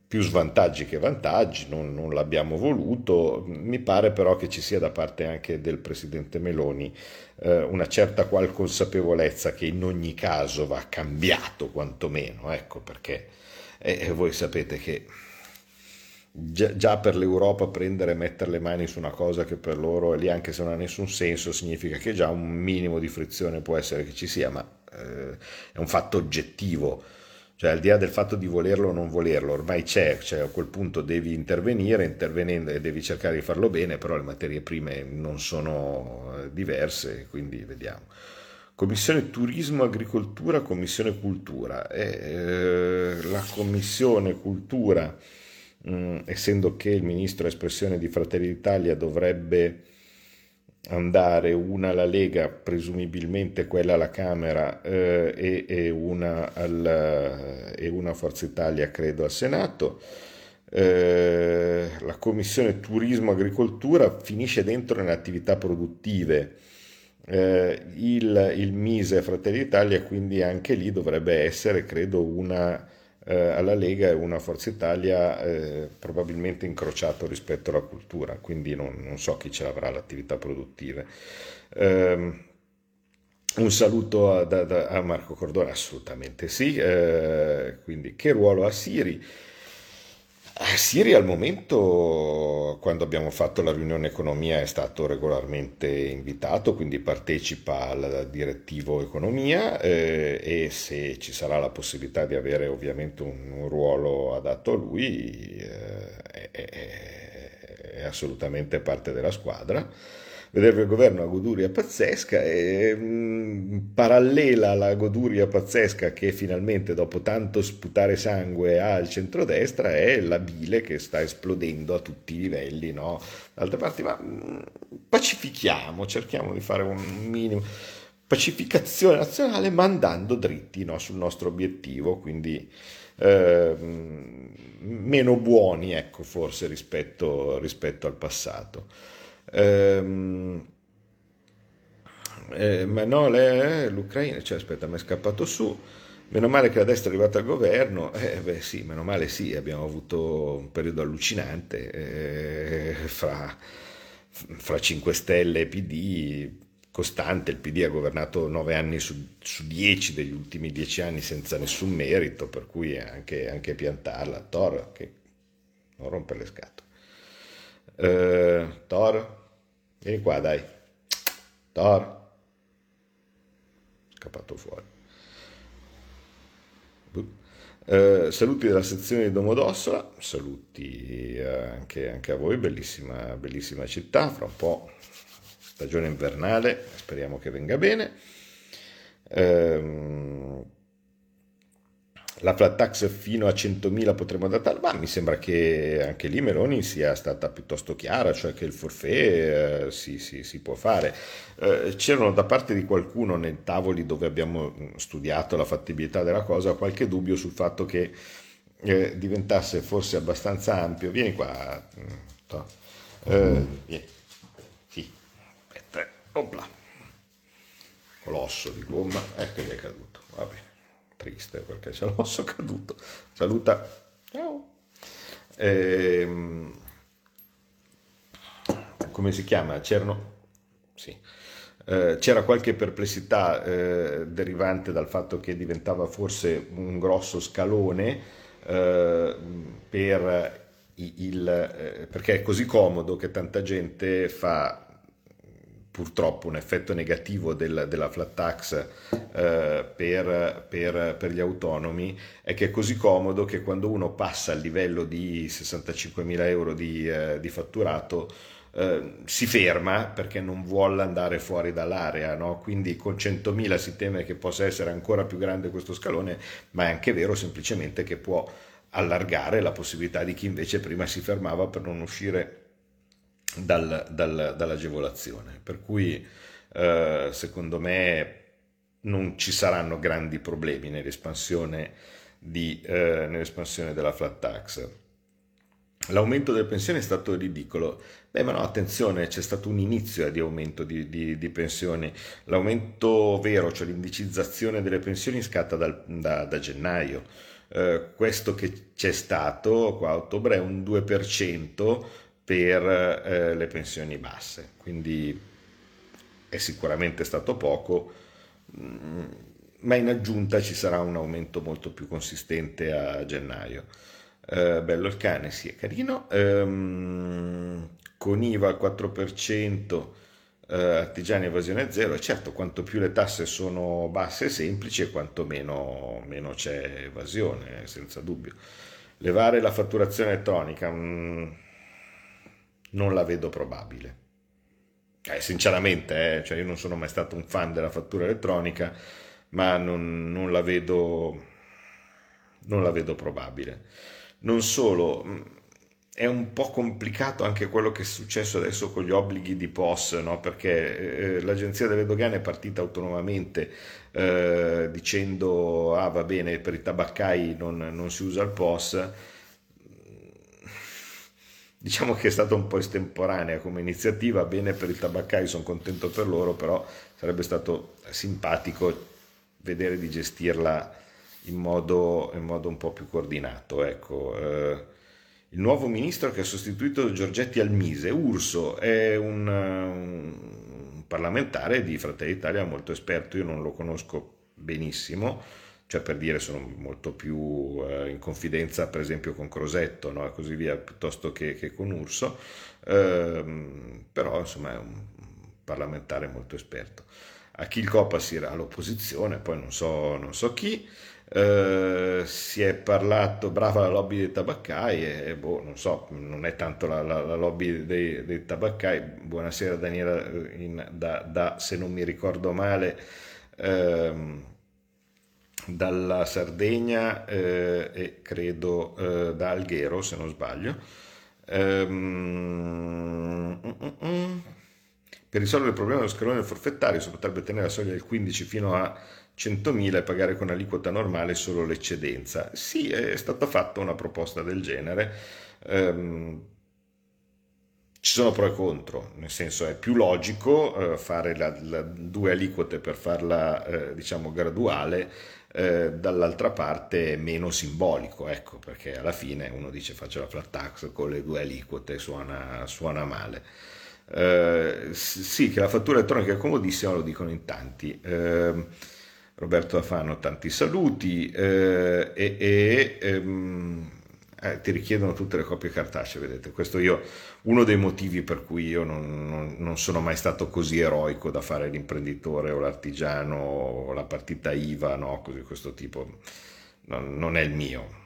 più svantaggi che vantaggi, non, non, l'abbiamo voluto, mi pare però che ci sia da parte anche del Presidente Meloni eh, una certa qual consapevolezza che in ogni caso va cambiato quantomeno, ecco perché eh, voi sapete che già, già, per l'Europa prendere e mettere le mani su una cosa che per loro è lì anche se non ha nessun senso significa che già un minimo di frizione può essere che ci sia, ma eh, è un fatto oggettivo cioè al di là del fatto di volerlo o non volerlo, ormai c'è, cioè a quel punto devi intervenire, intervenendo e devi cercare di farlo bene, però le materie prime non sono eh, diverse, quindi vediamo. Commissione Turismo, Agricoltura, Commissione Cultura. Eh, la Commissione Cultura, mh, mm, essendo che il ministro espressione di Fratelli d'Italia dovrebbe andare una alla Lega, presumibilmente quella alla Camera eh, e, e, una al, e una Forza Italia credo al Senato. Eh, la Commissione Turismo Agricoltura finisce dentro nelle attività produttive. Eh, il, il Mise Fratelli d'Italia quindi anche lì dovrebbe essere credo una alla Lega e una Forza Italia eh, probabilmente incrociato rispetto alla cultura, quindi non, non so chi ce l'avrà l'attività produttive. Um, un saluto a, a, a, Marco Cordone, assolutamente sì. Eh, quindi, che ruolo ha Siri? Eh, Siri al momento, quando abbiamo fatto la riunione economia, è stato regolarmente invitato, quindi partecipa al direttivo economia eh, e se ci sarà la possibilità di avere ovviamente un, un ruolo adatto a lui, eh, è, è, è, assolutamente parte della squadra. Vedervi al governo una goduria pazzesca e mh, mm, parallela alla goduria pazzesca che finalmente dopo tanto sputare sangue ha il centrodestra è la bile che sta esplodendo a tutti i livelli, no? D'altra parte, ma mh, mm, pacifichiamo, cerchiamo di fare un minimo pacificazione nazionale ma andando dritti no, sul nostro obiettivo, quindi eh, meno buoni, ecco, forse rispetto, rispetto al passato. Ehm, eh, ma no, le, l'Ucraina, cioè aspetta, mi è scappato su. Meno male che la destra è arrivata al governo, eh, beh sì, meno male sì, abbiamo avuto un periodo allucinante eh, fra, fra 5 Stelle e PD, costante, il PD ha governato 9 anni su, su 10 degli ultimi 10 anni senza nessun merito, per cui anche, anche piantarla, Thor, che non rompe le scatole. Uh, Thor, vieni qua dai. Thor. Scappato fuori. Uh, saluti dalla sezione di Domodossola, saluti anche, anche, a voi, bellissima, bellissima città, fra un po' stagione invernale, speriamo che venga bene. Ehm, la flat tax fino a 100.000 potremmo datarla, ma mi sembra che anche lì Meloni sia stata piuttosto chiara, cioè che il forfè eh, si, si, si, può fare. Eh, c'erano da parte di qualcuno nei tavoli dove abbiamo mm, studiato la fattibilità della cosa qualche dubbio sul fatto che eh, diventasse forse abbastanza ampio. Vieni qua, mm. Eh, vieni. Sì, aspetta, opla. Colosso di gomma, ecco gli è caduto, va bene triste perché c'è l'osso caduto. Saluta. Ciao. Ehm, come si chiama? C'erano... Sì. Eh, c'era qualche perplessità eh, derivante dal fatto che diventava forse un grosso scalone eh, per il, eh, perché è così comodo che tanta gente fa purtroppo un effetto negativo del, della flat tax eh, per, per, per, gli autonomi è che è così comodo che quando uno passa al livello di 65.000 euro di, eh, di fatturato eh, si ferma perché non vuole andare fuori dall'area, no? quindi con 100.000 si teme che possa essere ancora più grande questo scalone, ma è anche vero semplicemente che può allargare la possibilità di chi invece prima si fermava per non uscire dal, dal, dall'agevolazione. Per cui eh, secondo me non ci saranno grandi problemi nell'espansione, di, eh, nell'espansione della flat tax. L'aumento delle pensioni è stato ridicolo. Beh, ma no, attenzione, c'è stato un inizio di aumento di, di, di pensioni. L'aumento vero, cioè l'indicizzazione delle pensioni, scatta dal, da, da, gennaio. Eh, questo che c'è stato qua a ottobre è un 2% per eh, le pensioni basse, quindi è sicuramente stato poco, mm, ma in aggiunta ci sarà un aumento molto più consistente a gennaio. Eh, bello il cane, sì, è carino. Ehm, con IVA al 4%, eh, artigiani evasione zero, certo quanto più le tasse sono basse e semplici quanto meno, meno c'è evasione, senza dubbio. Levare la fatturazione elettronica... Mh, mm, non la vedo probabile. Eh, sinceramente, eh, cioè io non sono mai stato un fan della fattura elettronica, ma non, non, la vedo, non la vedo probabile. Non solo, mm, è un po' complicato anche quello che è successo adesso con gli obblighi di POS, no? perché eh, l'agenzia delle dogane è partita autonomamente eh, dicendo ah va bene per i tabaccai non, non si usa il POS diciamo che è stata un po' estemporanea come iniziativa, bene per il tabaccai, sono contento per loro, però sarebbe stato simpatico vedere di gestirla in modo, in modo un po' più coordinato. Ecco, eh, il nuovo ministro che ha sostituito Giorgetti Almise, Urso, è un, un parlamentare di Fratelli d'Italia molto esperto, io non lo conosco benissimo, cioè per dire sono molto più eh, in confidenza per esempio con Crosetto no? e così via piuttosto che, che con Urso, ehm, però insomma è un parlamentare molto esperto. A chi il Copasir all'opposizione, poi non so, non so chi, Eh, si è parlato, brava la lobby dei tabaccai, e boh, non so, non è tanto la, la, la lobby dei, dei, tabaccai. Buonasera Daniela, in, da, da, se non mi ricordo male, ehm, dalla Sardegna eh, e credo eh, da Alghero, se non sbaglio. Ehm, mm, mm, mm. Per risolvere il problema dello scalone forfettario si potrebbe tenere la soglia del 15 fino a 100.000 e pagare con aliquota normale solo l'eccedenza. Sì, è stata fatta una proposta del genere. Um, ci sono pro e contro, nel senso è più logico eh, fare la, la, due aliquote per farla eh, diciamo graduale, eh, dall'altra parte meno simbolico, ecco, perché alla fine uno dice faccio la flat tax con le due aliquote, suona, suona male. Eh, sì, che la fattura elettronica è comodissima, lo dicono in tanti. Eh, Roberto Afano, tanti saluti eh, e, e ehm, eh, ti richiedono tutte le copie cartacee, vedete, questo io, uno dei motivi per cui io non, non, non sono mai stato così eroico da fare l'imprenditore o l'artigiano o la partita IVA, no, così questo tipo, non, non è il mio.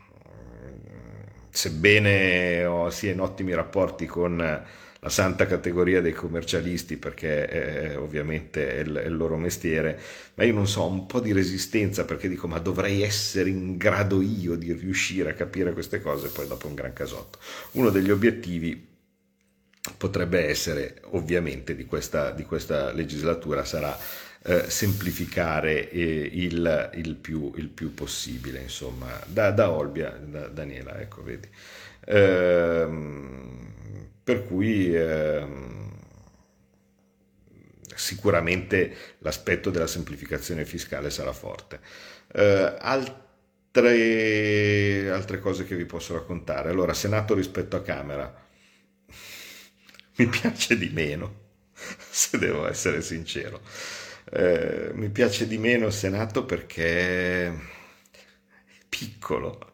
Sebbene ho, sia in ottimi rapporti con la santa categoria dei commercialisti perché è, ovviamente è il, è il, loro mestiere, ma io non so, un po' di resistenza perché dico ma dovrei essere in grado io di riuscire a capire queste cose, poi dopo un gran casotto. Uno degli obiettivi potrebbe essere ovviamente di questa, di questa legislatura sarà eh, semplificare eh, il, il, più, il, più, possibile, insomma, da, da Olbia, da Daniela, ecco, vedi. Ehm, per cui ehm, sicuramente l'aspetto della semplificazione fiscale sarà forte. Eh, altre, altre cose che vi posso raccontare. Allora, Senato rispetto a Camera mi piace di meno, se devo essere sincero. Eh, mi piace di meno il Senato perché è piccolo,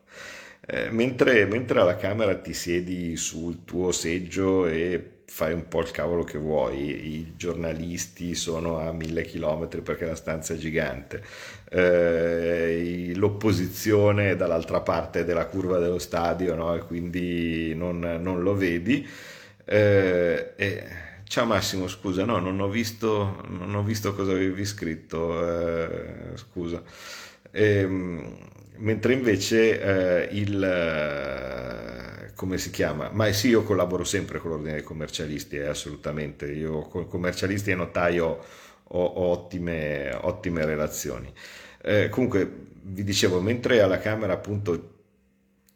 eh, mentre, mentre, alla Camera ti siedi sul tuo seggio e fai un po' il cavolo che vuoi, i giornalisti sono a mille chilometri perché la stanza è gigante, eh, l'opposizione è dall'altra parte della curva dello stadio no? e quindi non, non lo vedi. Eh, e, ciao Massimo, scusa, no, non ho visto, non ho visto cosa avevi scritto, eh, scusa. Ehm, mentre invece eh, il eh, come si chiama? Ma sì, io collaboro sempre con l'ordine dei commercialisti, eh, assolutamente. Io con commercialisti e notaio ho, ho ottime, ottime, relazioni. Eh, comunque, vi dicevo, mentre alla Camera appunto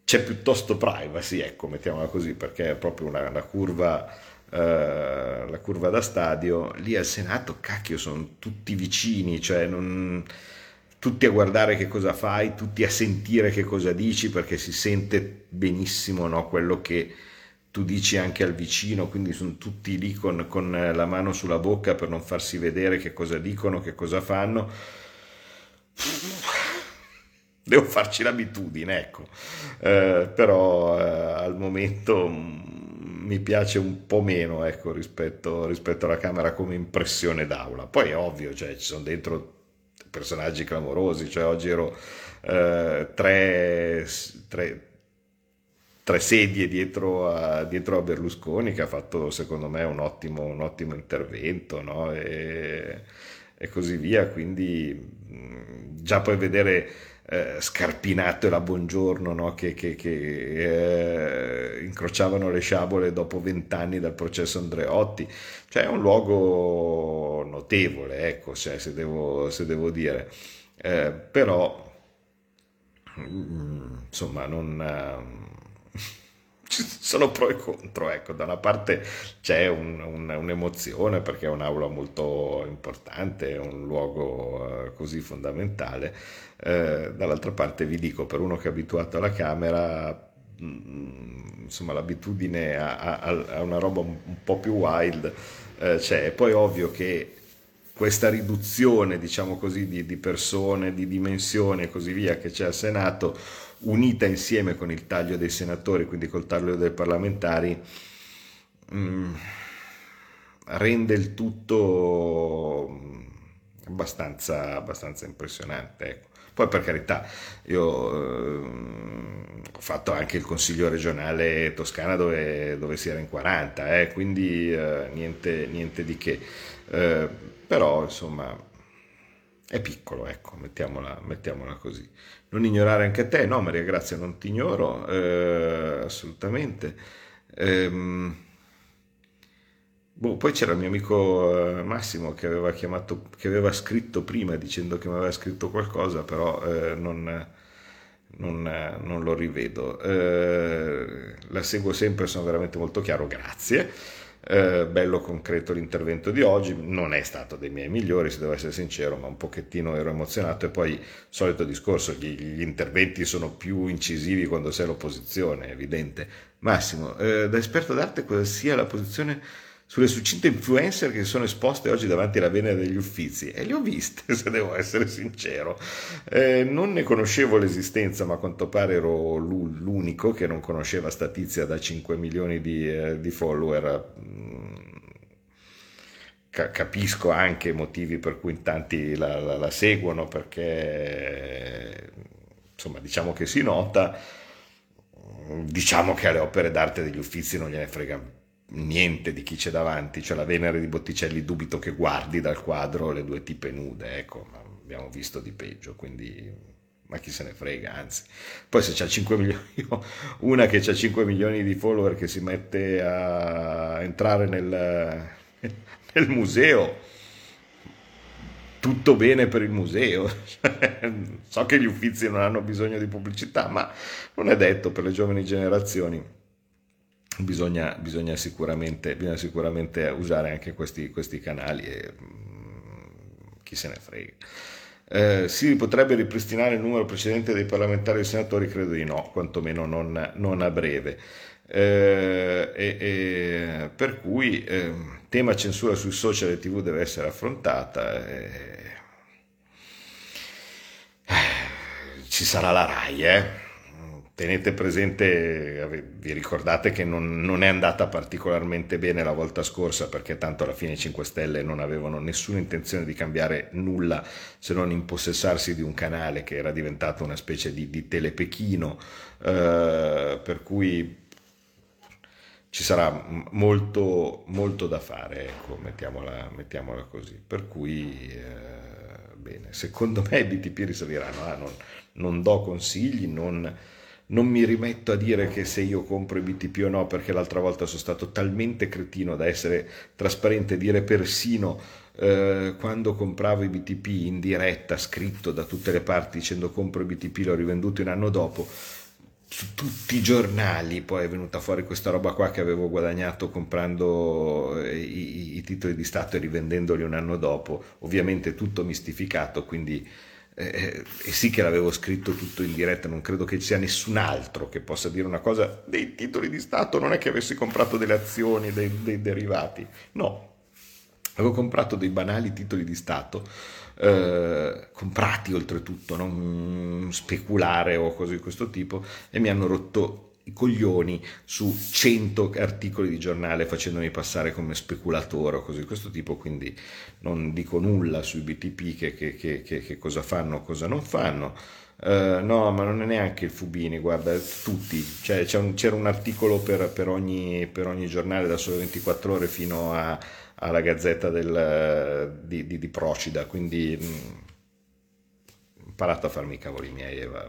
c'è piuttosto privacy, ecco, mettiamola così, perché è proprio una, una curva, eh, la curva da stadio, lì al Senato, cacchio, sono tutti vicini, cioè non tutti a guardare che cosa fai, tutti a sentire che cosa dici, perché si sente benissimo no, quello che tu dici anche al vicino, quindi sono tutti lì con, con, la mano sulla bocca per non farsi vedere che cosa dicono, che cosa fanno. Devo farci l'abitudine, ecco. Eh, però eh, al momento mm, mi piace un po' meno ecco, rispetto, rispetto alla Camera come impressione d'aula. Poi è ovvio, cioè, ci sono dentro personaggi clamorosi, cioè oggi ero eh, tre, tre, tre, sedie dietro a, dietro a, Berlusconi che ha fatto secondo me un ottimo, un ottimo intervento no? e, e, così via, quindi già puoi vedere eh, Scarpinato e la Buongiorno no? che, che, che eh, incrociavano le sciabole dopo vent'anni dal processo Andreotti, cioè è un luogo notevole, ecco, cioè, se, devo, se devo dire, eh, però mm, insomma non ci sono pro e contro, ecco, da una parte c'è un, un, un'emozione perché è un'aula molto importante, è un luogo uh, così fondamentale, uh, dall'altra parte vi dico, per uno che è abituato alla camera, mh, mm, insomma l'abitudine a, a, a, una roba un, un po' più wild uh, c'è, e poi ovvio che questa riduzione, diciamo così, di, di persone, di dimensioni e così via che c'è al Senato, unita insieme con il taglio dei senatori, quindi col taglio dei parlamentari, mh, mm, rende il tutto mm, abbastanza, abbastanza impressionante. Ecco. Poi per carità, io eh, ho fatto anche il consiglio regionale toscana dove, dove si era in 40, eh, quindi eh, niente, niente, di che. Eh, però insomma è piccolo, ecco, mettiamola, mettiamola, così. Non ignorare anche te, no Maria Grazia, non ti ignoro, eh, assolutamente. Ehm, boh, poi c'era il mio amico eh, Massimo che aveva, chiamato, che aveva scritto prima dicendo che mi aveva scritto qualcosa, però eh, non, non, non, lo rivedo. Eh, la seguo sempre, sono veramente molto chiaro, grazie. Eh, bello concreto l'intervento di oggi, non è stato dei miei migliori se devo essere sincero, ma un pochettino ero emozionato e poi solito discorso, gli, gli interventi sono più incisivi quando sei all'opposizione, è evidente. Massimo, eh, da esperto d'arte cosa sia la posizione sulle succinte influencer che sono esposte oggi davanti alla Venere degli Uffizi e le ho viste, se devo essere sincero. Eh, non ne conoscevo l'esistenza, ma a quanto pare ero l'unico che non conosceva sta tizia da 5 milioni di, eh, di follower. Mm, capisco anche i motivi per cui in tanti la, la, la seguono, perché insomma diciamo che si nota, diciamo che alle opere d'arte degli Uffizi non gliene frega niente di chi c'è davanti, cioè la Venere di Botticelli dubito che guardi dal quadro le due tipe nude, ecco, ma abbiamo visto di peggio, quindi ma chi se ne frega, anzi. Poi se c'ha 5 milioni, una che ha 5 milioni di follower che si mette a entrare nel, nel museo, tutto bene per il museo. so che gli uffizi non hanno bisogno di pubblicità, ma non è detto per le giovani generazioni bisogna, bisogna, sicuramente, bisogna sicuramente, usare anche questi, questi canali e mm, chi se ne frega. Eh, si potrebbe ripristinare il numero precedente dei parlamentari e senatori? Credo di no, quantomeno non, non a breve. Eh, e, per cui eh, tema censura sui social e tv deve essere affrontata. Eh, ci sarà la RAI, eh? Tenete presente, vi ricordate che non, non, è andata particolarmente bene la volta scorsa perché tanto alla fine i 5 Stelle non avevano nessuna intenzione di cambiare nulla se non impossessarsi di un canale che era diventato una specie di, di telepechino, eh, per cui ci sarà molto, molto da fare, ecco, mettiamola, mettiamola così. Per cui, eh, bene, secondo me i BTP risaliranno, ah, non, non do consigli, non non mi rimetto a dire che se io compro i BTP o no, perché l'altra volta sono stato talmente cretino da essere trasparente e dire persino eh, quando compravo i BTP in diretta, scritto da tutte le parti dicendo compro i BTP, l'ho rivenduto un anno dopo. Su tutti i giornali poi è venuta fuori questa roba qua che avevo guadagnato comprando eh, i, i titoli di Stato e rivendendoli un anno dopo, ovviamente tutto mistificato, quindi eh, e sì che l'avevo scritto tutto in diretta, non credo che ci sia nessun altro che possa dire una cosa. Dei titoli di Stato, non è che avessi comprato delle azioni, dei, dei derivati, no, avevo comprato dei banali titoli di Stato, eh, comprati oltretutto, non speculare o cose di questo tipo, e mi hanno rotto coglioni su 100 articoli di giornale facendomi passare come speculatore o cose di questo tipo, quindi non dico nulla sui BTP che, che, che, che cosa fanno o cosa non fanno. Uh, no, ma non è neanche il Fubini, guarda, tutti, cioè, un, c'era un articolo per, per, ogni, per, ogni, giornale da solo 24 ore fino a, alla gazzetta del, di, di, di, Procida, quindi mh, mm, imparato a farmi i cavoli miei va,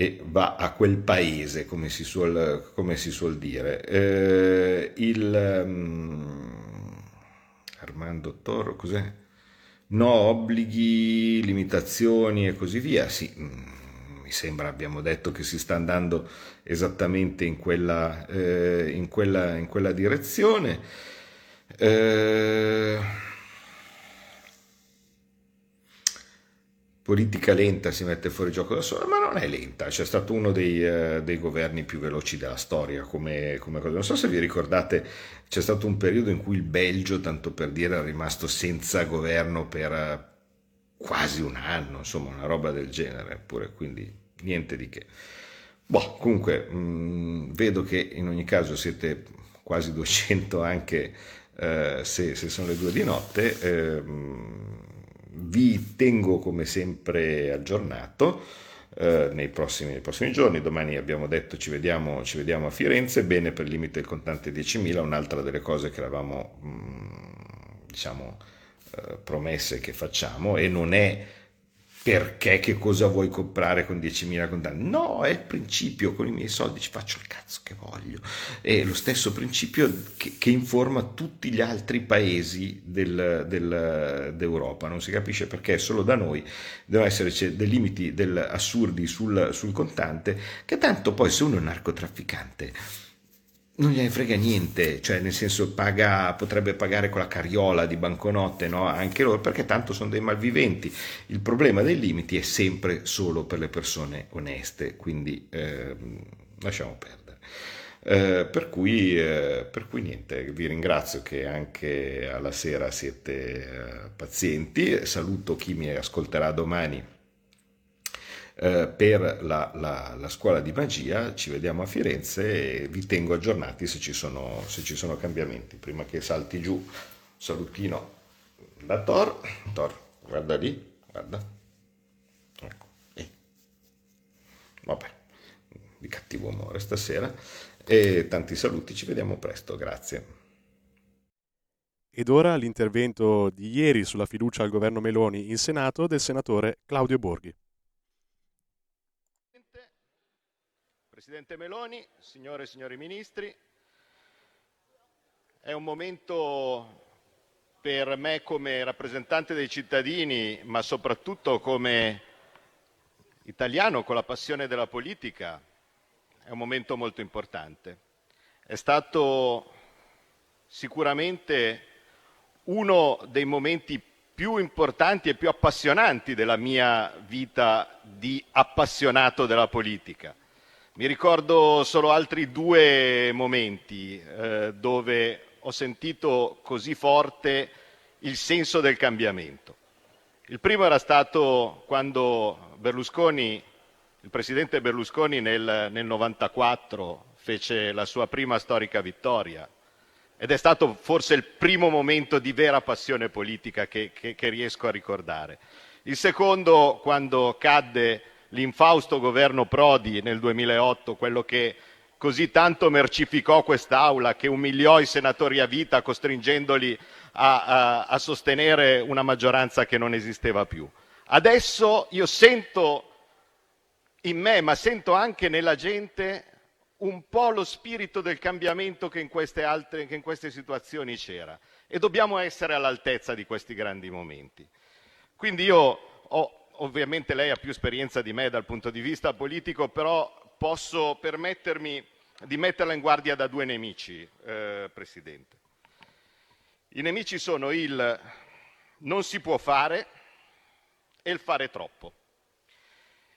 e va a quel paese, come si suol, come si suol dire. Eh, il um, Armando Toro, cos'è? No, obblighi, limitazioni e così via. Sì, mm, mi sembra abbiamo detto che si sta andando esattamente in quella, eh, in quella, in quella direzione. Eh, politica lenta si mette fuori gioco da sola, ma non è lenta, c'è stato uno dei, eh, dei governi più veloci della storia come, come, cosa. Non so se vi ricordate, c'è stato un periodo in cui il Belgio, tanto per dire, è rimasto senza governo per eh, quasi un anno, insomma una roba del genere, pure quindi niente di che. Boh, comunque mh, mm, vedo che in ogni caso siete quasi 200 anche eh, se, se, sono le due di notte. Eh, vi tengo come sempre aggiornato eh, nei, prossimi, nei, prossimi, giorni. Domani abbiamo detto ci vediamo, ci vediamo, a Firenze, bene per il limite del contante 10.000, un'altra delle cose che eravamo mh, mm, diciamo, eh, promesse che facciamo e non è perché che cosa vuoi comprare con 10.000 contanti? No, è il principio, con i miei soldi ci faccio il cazzo che voglio. È lo stesso principio che, che informa tutti gli altri paesi del, del, d'Europa. Non si capisce perché solo da noi devono esserci dei limiti del, assurdi sul, sul contante, che tanto poi se uno è un narcotrafficante non gliene frega niente, cioè nel senso paga, potrebbe pagare con la carriola di banconote, no? anche loro, perché tanto sono dei malviventi. Il problema dei limiti è sempre solo per le persone oneste, quindi eh, lasciamo perdere. Eh, per, cui, eh, per, cui, niente, vi ringrazio che anche alla sera siete eh, pazienti, saluto chi mi ascolterà domani eh, per la, la, la, scuola di magia. Ci vediamo a Firenze e vi tengo aggiornati se ci sono, se ci sono cambiamenti. Prima che salti giù, salutino da Thor. Thor, guarda lì, guarda. Ecco. Eh. Vabbè, di cattivo umore stasera. E tanti saluti, ci vediamo presto, grazie. Ed ora l'intervento di ieri sulla fiducia al governo Meloni in Senato del senatore Claudio Borghi. Presidente Meloni, signore e signori ministri, è un momento per me come rappresentante dei cittadini, ma soprattutto come italiano con la passione della politica, è un momento molto importante. È stato sicuramente uno dei momenti più importanti e più appassionanti della mia vita di appassionato della politica. Mi ricordo solo altri due momenti eh, dove ho sentito così forte il senso del cambiamento. Il primo era stato quando il presidente Berlusconi nel, nel 94 fece la sua prima storica vittoria ed è stato forse il primo momento di vera passione politica che riesco a ricordare. Il secondo quando cadde l'infausto governo Prodi nel 2008, quello che così tanto mercificò quest'Aula, che umiliò i senatori a vita costringendoli a, sostenere una maggioranza che non esisteva più. Adesso io sento in me, ma sento anche nella gente un po' lo spirito del cambiamento che in queste, altre, che in queste situazioni c'era e dobbiamo essere all'altezza di questi grandi momenti. Quindi io ho ovviamente lei ha più esperienza di me dal punto di vista politico, però posso permettermi di metterla in guardia da due nemici, eh, Presidente. I nemici sono il non si può fare e il fare troppo.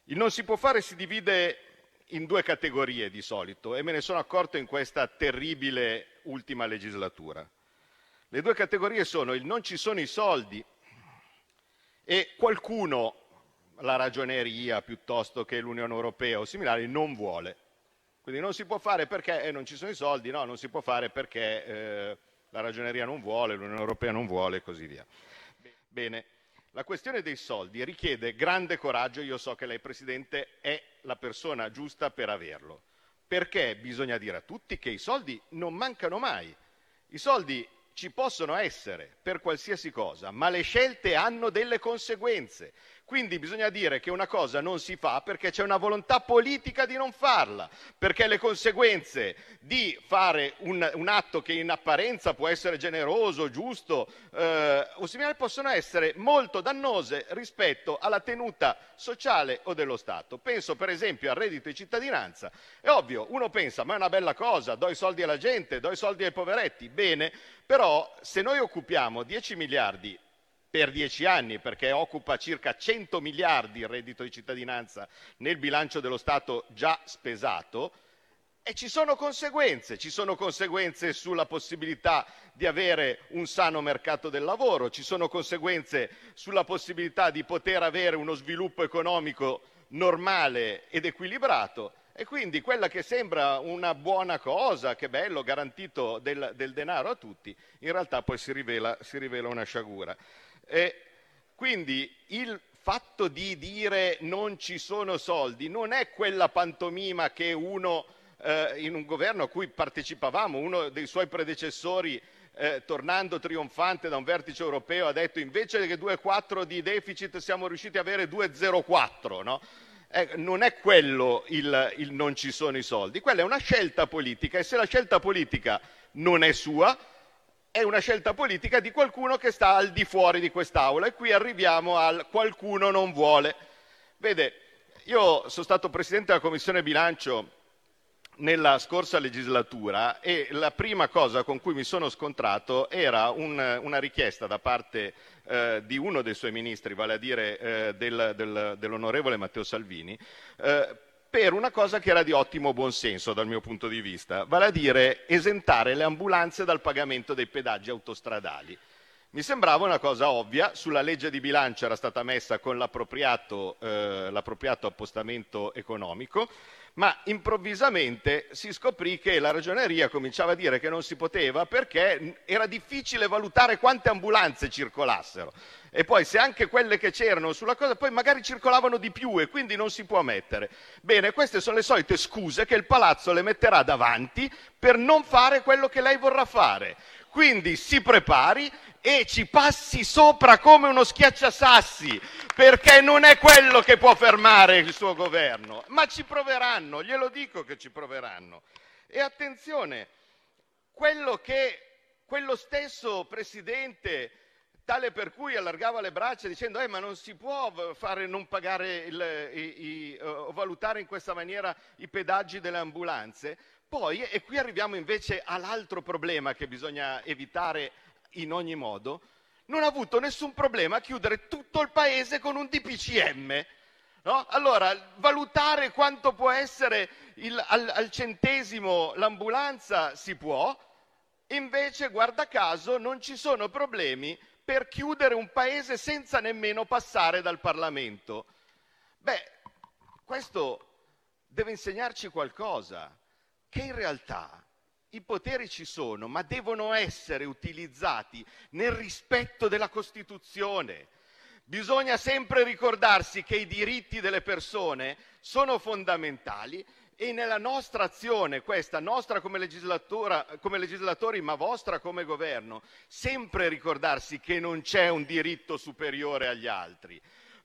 Il non si può fare si divide in due categorie di solito e me ne sono accorto in questa terribile ultima legislatura. Le due categorie sono il non ci sono i soldi e qualcuno la ragioneria piuttosto che l'Unione Europea o similari non vuole. Quindi non si può fare perché eh, non ci sono i soldi, no, non si può fare perché eh, la ragioneria non vuole, l'Unione Europea non vuole e così via. Bene, la questione dei soldi richiede grande coraggio, io so che lei Presidente è la persona giusta per averlo, perché bisogna dire a tutti che i soldi non mancano mai. I soldi ci possono essere per qualsiasi cosa, ma le scelte hanno delle conseguenze. Quindi bisogna dire che una cosa non si fa perché c'è una volontà politica di non farla, perché le conseguenze di fare un, un atto che in apparenza può essere generoso, giusto eh, o similare possono essere molto dannose rispetto alla tenuta sociale o dello Stato. Penso per esempio al reddito di cittadinanza. È ovvio, uno pensa, ma è una bella cosa, do i soldi alla gente, do i soldi ai poveretti, bene, però se noi occupiamo 10 miliardi per dieci anni, perché occupa circa 100 miliardi il reddito di cittadinanza nel bilancio dello Stato già spesato, e ci sono conseguenze, ci sono conseguenze sulla possibilità di avere un sano mercato del lavoro, ci sono conseguenze sulla possibilità di poter avere uno sviluppo economico normale ed equilibrato e quindi quella che sembra una buona cosa, che bello, garantito del, del denaro a tutti, in realtà poi si rivela, si rivela una sciagura. Quindi il fatto di dire non ci sono soldi non è quella pantomima che uno eh, in un governo a cui partecipavamo, uno dei suoi predecessori eh, tornando trionfante da un vertice europeo, ha detto invece che 2,4 di deficit siamo riusciti ad avere 2,04. No? Eh, non è quello il non ci sono i soldi, quella è una scelta politica e se la scelta politica non è sua, è una scelta politica di qualcuno che sta al di fuori di quest'Aula e qui arriviamo al qualcuno non vuole. Vede, io sono stato presidente della Commissione bilancio nella scorsa legislatura e la prima cosa con cui mi sono scontrato era un, una richiesta da parte eh, di uno dei suoi ministri, vale a dire eh, del, del, dell'onorevole Matteo Salvini, eh, per una cosa che era di ottimo buonsenso dal mio punto di vista, vale a dire esentare le ambulanze dal pagamento dei pedaggi autostradali. Mi sembrava una cosa ovvia, sulla legge di bilancio era stata messa con l'appropriato, eh, l'appropriato appostamento economico, ma improvvisamente si scoprì che la ragioneria cominciava a dire che non si poteva perché era difficile valutare quante ambulanze circolassero. E poi se anche quelle che c'erano sulla cosa, poi magari circolavano di più e quindi non si può mettere. Bene, queste sono le solite scuse che il palazzo le metterà davanti per non fare quello che lei vorrà fare. Quindi si prepari e ci passi sopra come uno schiacciasassi, perché non è quello che può fermare il suo governo. Ma ci proveranno, glielo dico che ci proveranno. E attenzione, quello che quello stesso presidente tale per cui allargava le braccia dicendo eh, ma non si può fare non pagare il, i, i, o valutare in questa maniera i pedaggi delle ambulanze. Poi, e qui arriviamo invece all'altro problema che bisogna evitare in ogni modo, non ha avuto nessun problema a chiudere tutto il paese con un DPCM. No? Allora, valutare quanto può essere il, al, al centesimo l'ambulanza si può, invece, guarda caso, non ci sono problemi per chiudere un paese senza nemmeno passare dal Parlamento. Beh, questo deve insegnarci qualcosa, che in realtà i poteri ci sono, ma devono essere utilizzati nel rispetto della Costituzione. Bisogna sempre ricordarsi che i diritti delle persone sono fondamentali e nella nostra azione, questa nostra come, come legislatori, ma vostra come governo, sempre ricordarsi che non c'è un diritto superiore agli altri,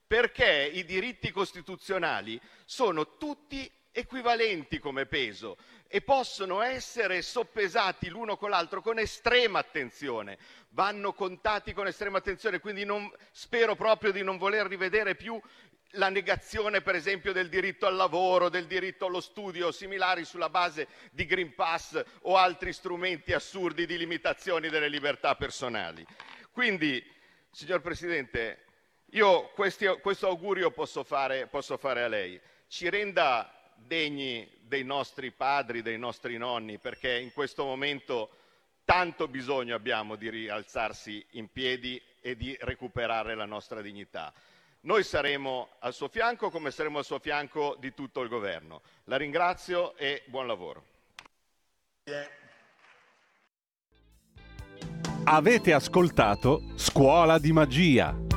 perché i diritti costituzionali sono tutti equivalenti come peso e possono essere soppesati l'uno con l'altro con estrema attenzione, vanno contati con estrema attenzione, quindi non, spero proprio di non voler rivedere più la negazione per esempio del diritto al lavoro, del diritto allo studio, similari sulla base di Green Pass o altri strumenti assurdi di limitazioni delle libertà personali. Quindi, signor Presidente, io questi, questo augurio posso fare, posso fare a lei. Ci renda degni dei nostri padri, dei nostri nonni, perché in questo momento tanto bisogno abbiamo di rialzarsi in piedi e di recuperare la nostra dignità. Noi saremo al suo fianco come saremo al suo fianco di tutto il governo. La ringrazio e buon lavoro. Avete ascoltato Scuola di Magia